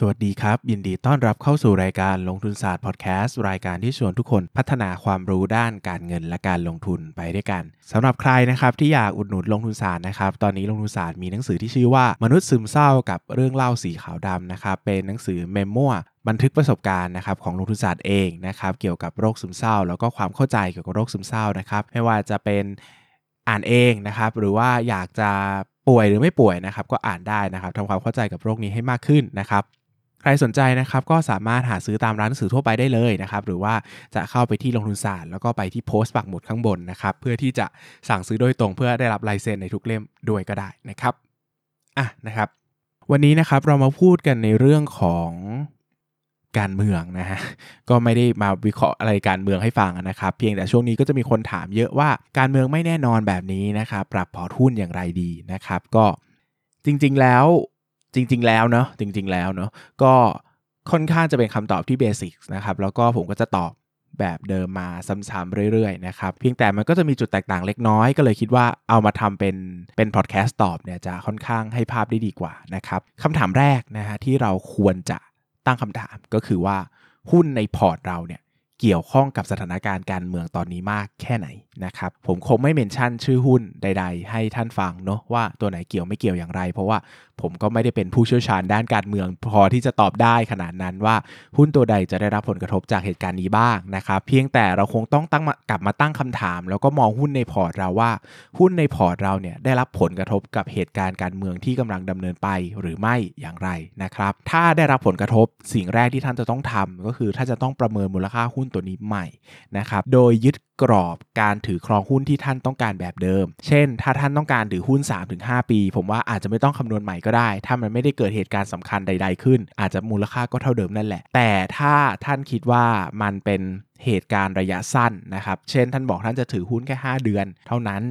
สวัสดีครับ ยินดีต้อนรับเข้าสู่รายการลงทุนศาสตร์พอดแคสต์รายการที่ชวนทุกคนพัฒนาความรู้ด้านการเงินและการลงทุนไปด้วยกันสำหรับใครนะครับที่อยากอุดหนุนลงทุนศาสตร์นะครับตอนนี้ลงทุนศาสตร์มีหนังสือที่ชื่อว่ามนุษย์ซึมเศร้ากับเรื่องเล่าสีขาวดำนะครับเป็นหนังสือ memoirบันทึกประสบการณ์นะครับของลงทุนศาสตร์เองนะครับเกี่ยวกับโรคซึมเศร้า แล้วก็ความเข้าใจเกี่ยวกับโรคซึมเศร้านะครับไม่ว่าจะเป็นอ่านเองนะครับหรือว่าอยากจะป่วยหรือไม่ป่วยนะครับก็อ่านได้นะครับทำความเข้าใจกับโรคนี้ให้มากขึ้นนะครับ รสนใจนะครับก็สามารถหาซื้อตามร้านหนังสือทั่วไปได้เลยนะครับหรือว่าจะเข้าไปที่ลงทุนศาสตร์แล้วก็ไปที่โพสต์ปักหมุดข้างบนนะครับเพื่อที่จะสั่งซื้อโดยตรงเพื่อได้รับลายเซ็นในทุกเล่มด้วยก็ได้นะครับอะนะครับ วันนี้นะครับเรามาพูดกันในเรื่องของการเมืองนะฮะก็ไม่ได้มาวิเคราะห์อะไรการเมืองให้ฟังนะครับ เพียงแต่ช่วงนี้ก็จะมีคนถามเยอะว่าการเมืองไม่แน่นอนแบบนี้นะครับปรับพอร์ตหุ้นอย่างไรดีนะครับ ก็จริงๆแล้ว จริง ๆ แล้วเนาะจริง ๆ แล้วเนาะก็ค่อนข้างจะเป็นคำตอบที่เบสิกนะครับแล้วก็ผมก็จะตอบแบบเดิมมาซ้ำๆเรื่อยๆนะครับเพียงแต่มันก็จะมีจุดแตกต่างเล็กน้อยก็เลยคิดว่าเอามาทำเป็นเป็นพอดแคสต์ตอบเนี่ยจะค่อนข้างให้ภาพได้ดีกว่านะครับคำถามแรกนะฮะที่เราควรจะตั้งคำถามก็คือว่าหุ้นในพอร์ตเราเนี่ย เกี่ยวข้องกับสถานการณ์การเมืองตอนนี้มากแค่ไหนนะครับ ผมคงไม่เมนชั่นชื่อหุ้นใด ๆ ให้ท่านฟังเนาะว่าตัวไหนเกี่ยวไม่เกี่ยวอย่างไร เพราะว่าผมก็ไม่ได้เป็นผู้เชี่ยวชาญด้านการเมือง พอที่จะตอบได้ขนาดนั้นว่าหุ้นตัวใดจะได้รับผลกระทบจากเหตุการณ์นี้บ้างนะครับ เพียงแต่เราคงต้องตั้งกลับมาตั้งคำถาม แล้วก็มองหุ้นในพอร์ตเราว่า หุ้นในพอร์ตเราเนี่ยได้รับผลกระทบกับเหตุการณ์การเมืองที่กำลังดำเนินไปหรือไม่อย่างไรนะครับ ถ้าได้รับผลกระทบสิ่งแรกที่ท่านจะต้องทำก็คือถ้าจะต้องประเมินมูลค่าหุ้นตัวนี้ใหม่นะครับ โดยยึดกรอบการถือครองหุ้นที่ท่านต้องการแบบเดิม เช่น ถ้าท่านต้องการถือหุ้น 3-5 ปี ผมว่าอาจจะไม่ต้องคำนวณใหม่ก็ได้ ถ้ามันไม่ได้เกิดเหตุการณ์สำคัญใด ๆ ขึ้น อาจจะมูลค่าก็เท่าเดิมนั่นแหละ แต่ถ้าท่านคิดว่ามันเป็นเหตุการณ์ระยะสั้นนะครับ เช่น ท่านบอกท่านจะถือหุ้นแค่ 5 เดือน เท่านั้น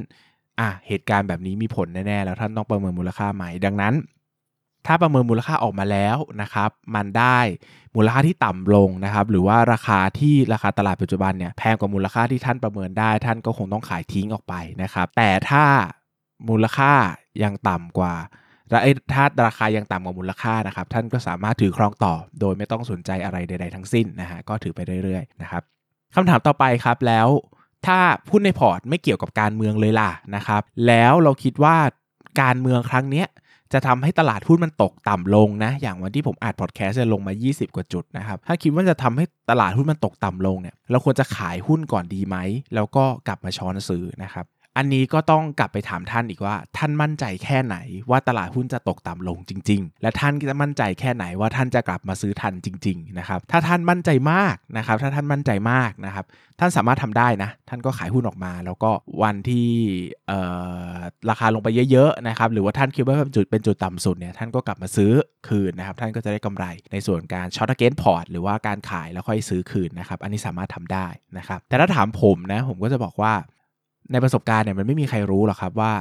อะเหตุการณ์แบบนี้มีผลแน่ ๆ แล้วท่านต้องประเมินมูลค่าใหม่ ดังนั้น ถ้าประเมินมูลค่าออกมาแล้วนะครับ มันได้มูลค่าที่ต่ำลงนะครับ หรือว่าราคาที่ราคาตลาดปัจจุบันเนี่ยแพงกว่ามูลค่าที่ท่านประเมินได้ ท่านก็คงต้องขายทิ้งออกไปนะครับ แต่ถ้ามูลค่ายังต่ำกว่าและถ้าราคายังต่ำกว่ามูลค่านะครับ ท่านก็สามารถถือครองต่อ โดยไม่ต้องสนใจอะไรใด ๆ ทั้งสิ้นนะฮะก็ถือไปเรื่อยๆนะครับคำถามต่อไปครับแล้วถ้าหุ้นในพอร์ตไม่เกี่ยวกับการเมืองเลยล่ะนะครับ แล้วเราคิดว่าการเมืองครั้งเนี้ย จะทำให้ตลาดหุ้นมันตกต่ำลงนะ อย่างวันที่ผมอัดพอดแคสต์จะลงมา 20 กว่าจุดนะครับ ถ้าคิดว่าจะทำให้ตลาดหุ้นมันตกต่ำลงเนี่ย เราควรจะขายหุ้นก่อนดีไหม แล้วก็กลับมาช้อนซื้อนะครับ อันนี้ก็ต้องกลับไปถามท่านอีกว่า ท่านมั่นใจแค่ไหนว่าตลาดหุ้นจะตกต่ำลงจริง ๆ และท่านจะมั่นใจแค่ไหนว่าท่านจะกลับมาซื้อทันจริง ๆ นะครับ ถ้าท่านมั่นใจมากนะครับ ถ้าท่านมั่นใจมากนะครับ ท่านสามารถทำได้นะ ท่านก็ขายหุ้นออกมา แล้วก็วันที่ราคาลงไปเยอะๆนะครับ หรือว่าท่านคิดว่าเป็นจุดเป็นจุดต่ำสุดเนี่ย ท่านก็กลับมาซื้อคืนนะครับ ท่านก็จะได้กำไรในส่วนการ short against port หรือว่าการขายแล้วค่อยซื้อคืนนะครับ อันนี้สามารถทำได้นะครับ แต่ถ้าถามผมนะ ผมก็จะบอกว่า ในประสบการณ์เนี่ยมันไม่มีใครรู้หรอกครับว่า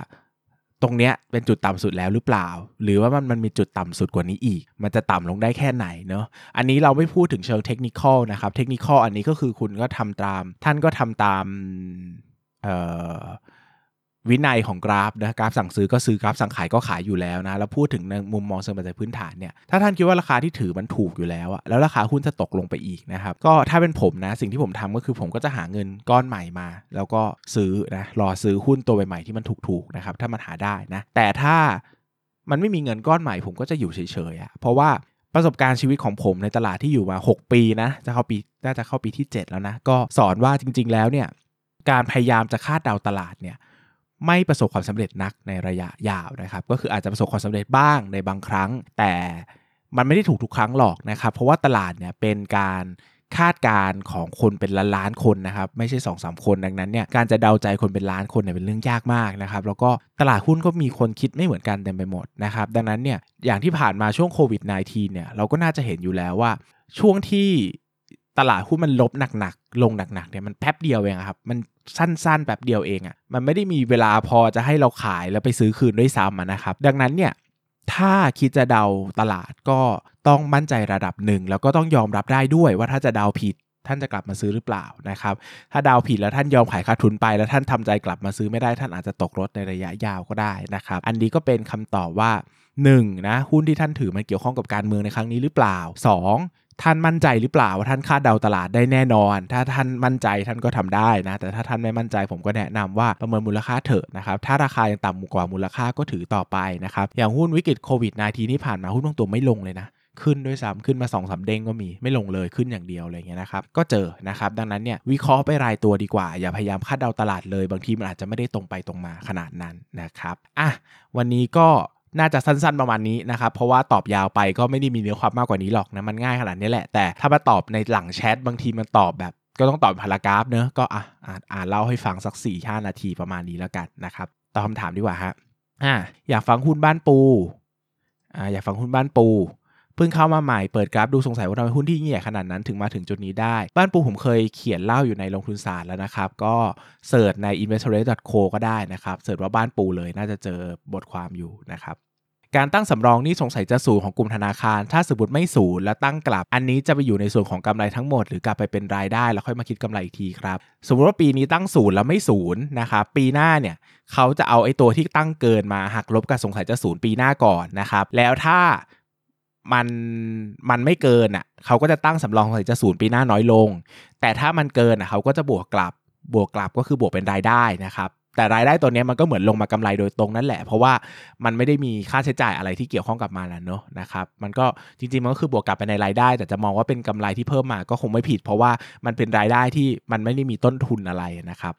ตรงเนี้ยเป็นจุดต่ำสุดแล้วหรือเปล่า หรือว่ามันมันมีจุดต่ำสุดกว่านี้อีก มันจะต่ำลงได้แค่ไหนเนาะอันนี้เราไม่พูดถึงเชิงเทคนิคนะครับเทคนิคอันนี้ก็คือคุณก็ทำตาม ท่านก็ทำตามเอ่อ วินัยของกราฟนะกราฟสั่งซื้อก็ซื้อกราฟสั่งขายก็ขายอยู่แล้วนะแล้วพูดถึงในมุมมองเชิงปัจจัยพื้นฐานเนี่ยถ้าท่านคิดว่าราคาที่ถือมันถูกอยู่แล้วอะแล้วราคาหุ้นจะตกลงไปอีกนะครับก็ถ้าเป็นผมนะสิ่งที่ผมทำก็คือผมก็จะหาเงินก้อนใหม่มา แล้วก็ซื้อนะรอซื้อหุ้นตัวใหม่ๆที่มันถูกๆนะครับถ้ามันหาได้นะแต่ถ้ามันไม่มีเงินก้อนใหม่ ผมก็จะอยู่เฉยๆอะเพราะว่าประสบการณ์ชีวิตของผมในตลาดที่อยู่มา 6 ปีนะจะเข้าปีน่าจะเข้าปีที่ 7 แล้วนะก็สอนว่าจริง ๆ แล้วเนี่ยการพยายามจะคาดเดาตลาดเนี่ย ไม่ประสบความสำเร็จนักในระยะยาวนะครับ ก็คืออาจจะประสบความสำเร็จบ้างในบางครั้ง แต่มันไม่ได้ถูกทุกครั้งหรอกนะครับ เพราะว่าตลาดเนี่ยเป็นการคาดการณ์ของคนเป็นล้านล้านคนนะครับ ไม่ใช่2อสคนดังนั้นเนี่ยการจะเดาใจคนเป็นล้านคนเนี่ยเป็นเรื่องยากมากนะครับ แล้วก็ตลาดหุ้นก็มีคนคิดไม่เหมือนกันเต็มไปหมดนะครับ ดังนั้นเนี่ยอย่างที่ผ่านมาช่วงโควิด -19 เนี่ยเราก็น่าจะเห็นอยู่แล้วว่า ช่วงที่ตลาดหุ้นมันลบหนัก ลงหนักๆเนี่ยมันแป๊บเดียวเองครับ มันสั้นๆแบบเดียวเองอะ่ะมันไม่ได้มีเวลาพอจะให้เราขายแล้วไปซื้อคืนด้วยซ้ำนะครับ ดังนั้นเนี่ยถ้าคิดจะเดาตลาดก็ต้องมั่นใจระดับหนึ่งแล้วก็ต้องยอมรับได้ด้วยว่าถ้าจะเดาผิดท่านจะกลับมาซื้อหรือเปล่านะครับ ถ้าดาวผิดแล้วท่านยอมขายขาดทุนไปแล้วท่านทำใจกลับมาซื้อไม่ได้ท่านอาจจะตกรถในระยะยาวก็ได้นะครับ อันนี้ก็เป็นคำตอบว่า 1 นะหุ้นที่ท่านถือมันเกี่ยวข้องกับการเมืองในครั้งนี้หรือเปล่า 2. ท่านมั่นใจหรือเปล่าว่าท่านคาดเดาตลาดได้แน่นอน ถ้าท่านมั่นใจท่านก็ทำได้นะ แต่ถ้าท่านไม่มั่นใจผมก็แนะนำว่าประเมินมูลค่าเถอะนะครับ ถ้าราคายังต่ำกว่ามูลค่าก็ถือต่อไปนะครับ อย่างหุ้นวิกฤตโควิด -19 นี่ผ่านมาหุ้นบางตัวไม่ลงเลยนะขึ้นด้วยซ้ำขึ้นมา2อสเด้งก็มีไม่ลงเลยขึ้นอย่างเดียวอะไรเงี้ยนะครับก็เจอนะครับดังนั้นเนี่ยวิเคราะห์ไปรายตัวดีกว่า อย่าพยายามคาดเดาตลาดเลย บางทีมันอาจจะไม่ได้ตรงไปตรงมาขนาดนั้นนะครับอะวันนี้ก็ น่าจะสั้นๆประมาณนี้นะครับ เพราะว่าตอบยาวไปก็ไม่ได้มีเนื้อความมากกว่านี้หรอกนะ มันง่ายขนาดนี้แหละ แต่ถ้ามาตอบในหลังแชทบางทีมันตอบแบบก็ต้องตอบพารากราฟเนอะก็อะอ่านอ่านเล่าให้ฟังสัก4ี่ห้านาทีประมาณนี้แล้วกันนะครับตอบคำถามดีกว่าฮะอะอยากฟังหุ้นบ้านปูอ่าอยากฟังหุ้นบ้านปู เพิ่งเข้ามาใหม่เปิดกราฟดูสงสัยว่าทำไมหุ้นที่ใหญ่ขนาดนั้นถึงมาถึงจุดนี้ได้ บ้านปูผมเคยเขียนเล่าอยู่ในลงทุนศาสตร์แล้วนะครับ ก็เสิร์ชใน investor.co ก็ได้นะครับเสิร์ชว่าบ้านปูเลยน่าจะเจอบทความอยู่นะครับการตั้งสำรองนี่สงสัยจะศูนย์ของกลุ่มธนาคาร ถ้าสมมติไม่ศูนย์แล้วตั้งกลับ อันนี้จะไปอยู่ในส่วนของกำไรทั้งหมด หรือกลับไปเป็นรายได้แล้วค่อยมาคิดกำไรอีกทีครับ สมมติว่าปีนี้ตั้งศูนย์แล้วไม่ศูนย์นะครับปีหน้าเนี่ยเขาจะเอาไอ้ตัวที่ตั้งเกินมาหักลบกับสงสัยจะศูนย์ปีหน้าก่อนนะครับแล้วถ้า มันมันไม่เกินอะเขาก็จะตั้งสำรองสงสัยจะศูนย์ปีหน้าน้อยลง แต่ถ้ามันเกินอะเขาก็จะบวกกลับบวกกลับก็คือบวกเป็นรายได้นะครับแต่รายได้ตัวนี้มันก็เหมือนลงมากำไรโดยตรงนั่นแหละ เพราะว่ามันไม่ได้มีค่าใช้จ่ายอะไรที่เกี่ยวข้องกับมันนะเนาะนะครับมันก็จริงๆมันก็คือบวกกลับไปในรายได้ แต่จะมองว่าเป็นกำไรที่เพิ่มมาก็คงไม่ผิด เพราะว่ามันเป็นรายได้ที่มันไม่ได้มีต้นทุนอะไรนะครับ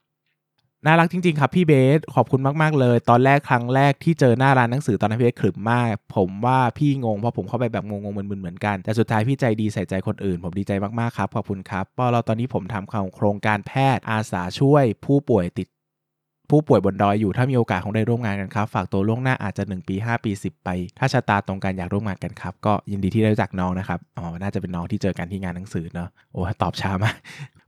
น่ารักจริง ๆ ครับพี่เบสขอบคุณมาก ๆ เลย ตอนแรกครั้งแรกที่เจอหน้าร้านหนังสือตอนนั้นพี่เบสขรึมมาก ผมว่าพี่งงเพราะผมเข้าไปแบบงงๆมึนๆเหมือนกันแต่สุดท้ายพี่ใจดีใส่ใจคนอื่น ผมดีใจมากๆครับขอบคุณครับพอเราตอนนี้ผมทำโครงการแพทย์อาสาช่วย ผู้ป่วยติด ผู้ป่วยบนดอยอยู่ถ้ามีโอกาสคงได้ร่วมงานกันครับฝากตัวล่วงหน้าอาจจะ 1 ปี 5 ปี 10 ไป ถ้าชะตาตรงกันอยากร่วมงานกันครับก็ยินดีที่ได้รู้จักน้องนะครับอ๋อน่าจะเป็นน้องที่เจอกันที่งานหนังสือเนาะโอ้ตอบช้ามาก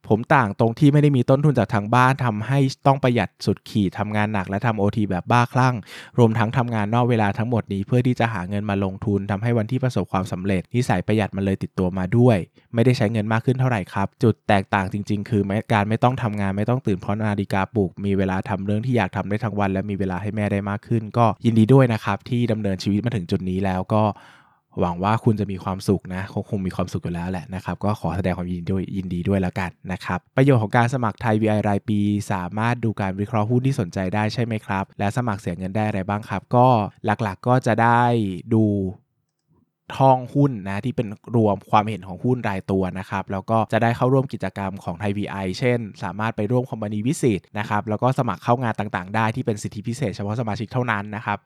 ผมต่างตรงที่ไม่ได้มีต้นทุนจากทางบ้านทำให้ต้องประหยัดสุดขีดทำงานหนักและทำโอทีแบบบ้าคลั่ง รวมทั้งทำงานนอกเวลาทั้งหมดนี้เพื่อที่จะหาเงินมาลงทุนทำให้วันที่ประสบความสำเร็จนิสัยประหยัดมันเลยติดตัวมาด้วย ไม่ได้ใช้เงินมากขึ้นเท่าไหร่ครับ จุดแตกต่างจริง ๆ คือการไม่ต้องทำงานไม่ต้องตื่นเพราะนาฬิกาปลุกมีเวลาทำเรื่องที่อยากทำได้ทั้งวัน และมีเวลาให้แม่ได้มากขึ้น ก็ยินดีด้วยนะครับที่ดำเนินชีวิตมาถึงจุดนี้แล้วก็ หวังว่าคุณจะมีความสุขนะคงคงมีความสุขอยู่แล้วแหละนะครับ ก็ขอแสดงความยินดีด้วยยินดีด้วยแล้วกันนะครับ ประโยชน์ของการสมัครไทย VI รายปี สามารถดูการวิเคราะห์หุ้นที่สนใจได้ใช่ไหมครับ และสมัครเสียเงินได้อะไรบ้างครับ ก็หลักๆก็จะได้ดูท่องหุ้นนะที่เป็นรวมความเห็นของหุ้นรายตัวนะครับแล้วก็จะได้เข้าร่วมกิจกรรมของไทย VI เช่น สามารถไปร่วมคอมพานีวิสิตนะครับแล้วก็สมัครเข้างานต่างๆ ได้ที่เป็นสิทธิพิเศษเฉพาะสมาชิกเท่านั้นนะครับ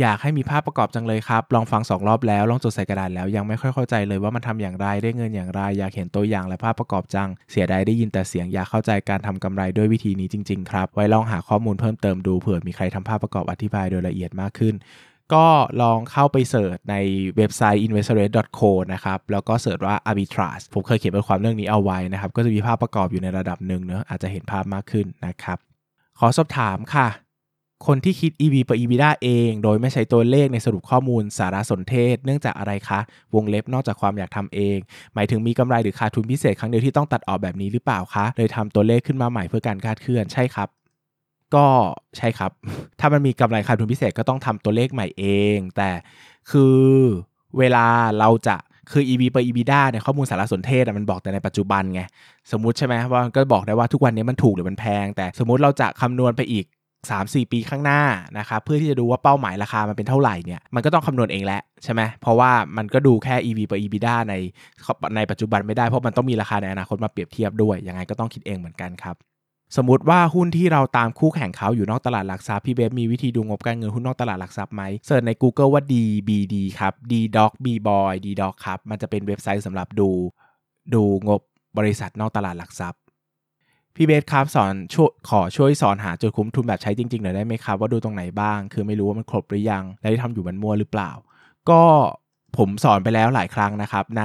อยากให้มีภาพประกอบจังเลยครับ ลองฟังสองรอบแล้ว ลองจดใส่กระดาษแล้ว ยังไม่ค่อยเข้าใจเลยว่ามันทำอย่างไร ได้เงินอย่างไร อยากเห็นตัวอย่างและภาพประกอบจัง เสียดายได้ยินแต่เสียง อยากเข้าใจการทำกำไรด้วยวิธีนี้จริง ๆ ครับ ไว้ลองหาข้อมูลเพิ่มเติมดู เผื่อมีใครทำภาพประกอบอธิบายโดยละเอียดมากขึ้น ก็ลองเข้าไปเสิร์ชในเว็บไซต์ investorate.co นะครับ แล้วก็เสิร์ชว่า arbitrage ผมเคยเขียนบทความเรื่องนี้เอาไว้นะครับ ก็จะมีภาพประกอบอยู่ในระดับหนึ่งเนอะอาจจะเห็นภาพมากขึ้นนะครับ ขอสอบถามค่ะ คนที่คิด EV per EBITDA เอง โดยไม่ใช้ตัวเลขในสรุปข้อมูลสารสนเทศ เนื่องจากอะไรคะ วงเล็บนอกจากความอยากทำเอง หมายถึงมีกำไรหรือขาดทุนพิเศษครั้งเดียวที่ต้องตัดออกแบบนี้หรือเปล่าคะเลยทำตัวเลขขึ้นมาใหม่เพื่อการคาดเคลื่อนใช่ครับก็ใช่ครับ ถ้ามันมีกำไรขาดทุนพิเศษก็ต้องทำตัวเลขใหม่เอง แต่คือเวลาเราจะคือ EV ไป EBITDA เนี่ยข้อมูลสารสนเทศมันบอกแต่ในปัจจุบันไง สมมติใช่ไหมว่าก็บอกได้ว่าทุกวันนี้มันถูกหรือมันแพง แต่สมมติเราจะคำนวณไปอีก 3-4 ปีข้างหน้านะครับเพื่อที่จะดูว่าเป้าหมายราคามันเป็นเท่าไหร่เนี่ยมันก็ต้องคำนวณเองแหละใช่ไหมเพราะว่ามันก็ดูแค่ EV ต่อ EBITDA ในในปัจจุบันไม่ได้เพราะมันต้องมีราคาในอนาคตมาเปรียบเทียบด้วยยังไงก็ต้องคิดเองเหมือนกันครับสมมติว่าหุ้นที่เราตามคู่แข่งเขาอยู่นอกตลาดหลักทรัพย์พี่เบฟมีวิธีดูงบการเงินหุ้นนอกตลาดหลักทรัพย์ไหมเสิร์ชใน Google ว่า DBD ครับ DDoc BBoy DDoc ครับมันจะเป็นเว็บไซต์สำหรับดู ดูงบบริษัทนอกตลาดหลักทรัพย์ พี่เบสครับสอนช่วยขอช่วยสอนหาจุดคุ้มทุนแบบใช้จริงๆหน่อยได้ไหมครับ ว่าดูตรงไหนบ้าง คือไม่รู้ว่ามันครบหรือยัง และที่ทำอยู่มันมั่วหรือเปล่า ก็ ผมสอนไปแล้วหลายครั้งนะครับ ใน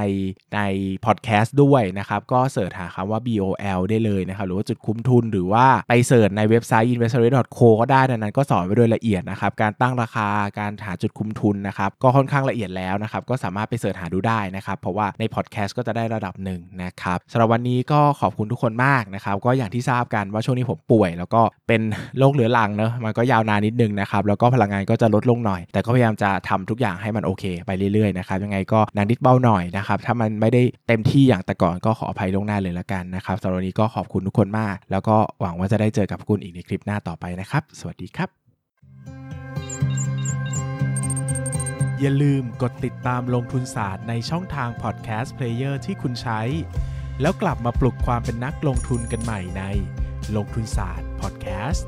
ในพอดแคสต์ด้วยนะครับ ก็เสิร์ชหาคำว่า BOL ได้เลยนะครับ หรือว่าจุดคุ้มทุนหรือว่าไปเสิร์ชในเว็บไซต์ investory.co ก็ได้นั้นก็สอนไปโดยละเอียดนะครับ การตั้งราคาการหาจุดคุ้มทุนนะครับ ก็ค่อนข้างละเอียดแล้วนะครับ ก็สามารถไปเสิร์ชหาดูได้นะครับ เพราะว่าในพอดแคสต์ก็จะได้ระดับหนึ่งนะครับสำหรับวันนี้ก็ขอบคุณทุกคนมากนะครับ ก็อย่างที่ทราบกันว่าช่วงนี้ผมป่วย แล้วก็เป็นโรคเรื้อรังเนอะมันก็ยาวนานนิดนึงนะครับแล้วก็พลังงานก็จะลดลงหน่อย แต่ก็พยายามจะทำทุกอย่างให้มันโอเค ไปเรื่อยๆนะครับยังไงก็นังดิดเบาหน่อยนะครับถ้ามันไม่ได้เต็มที่อย่างแต่ก่อนก็ขออภัยล่วงหน้าเลยละกันนะครับสำหรับวันนี้ก็ขอบคุณทุกคนมาก แล้วก็หวังว่าจะได้เจอกับคุณอีกในคลิปหน้าต่อไปนะครับ สวัสดีครับอย่าลืมกดติดตามลงทุนศาสตร์ในช่องทางพอดแคสต์เพลเยอร์ที่คุณใช้ แล้วกลับมาปลุกความเป็นนักลงทุนกันใหม่ในลงทุนศาสตร์พอดแคสต์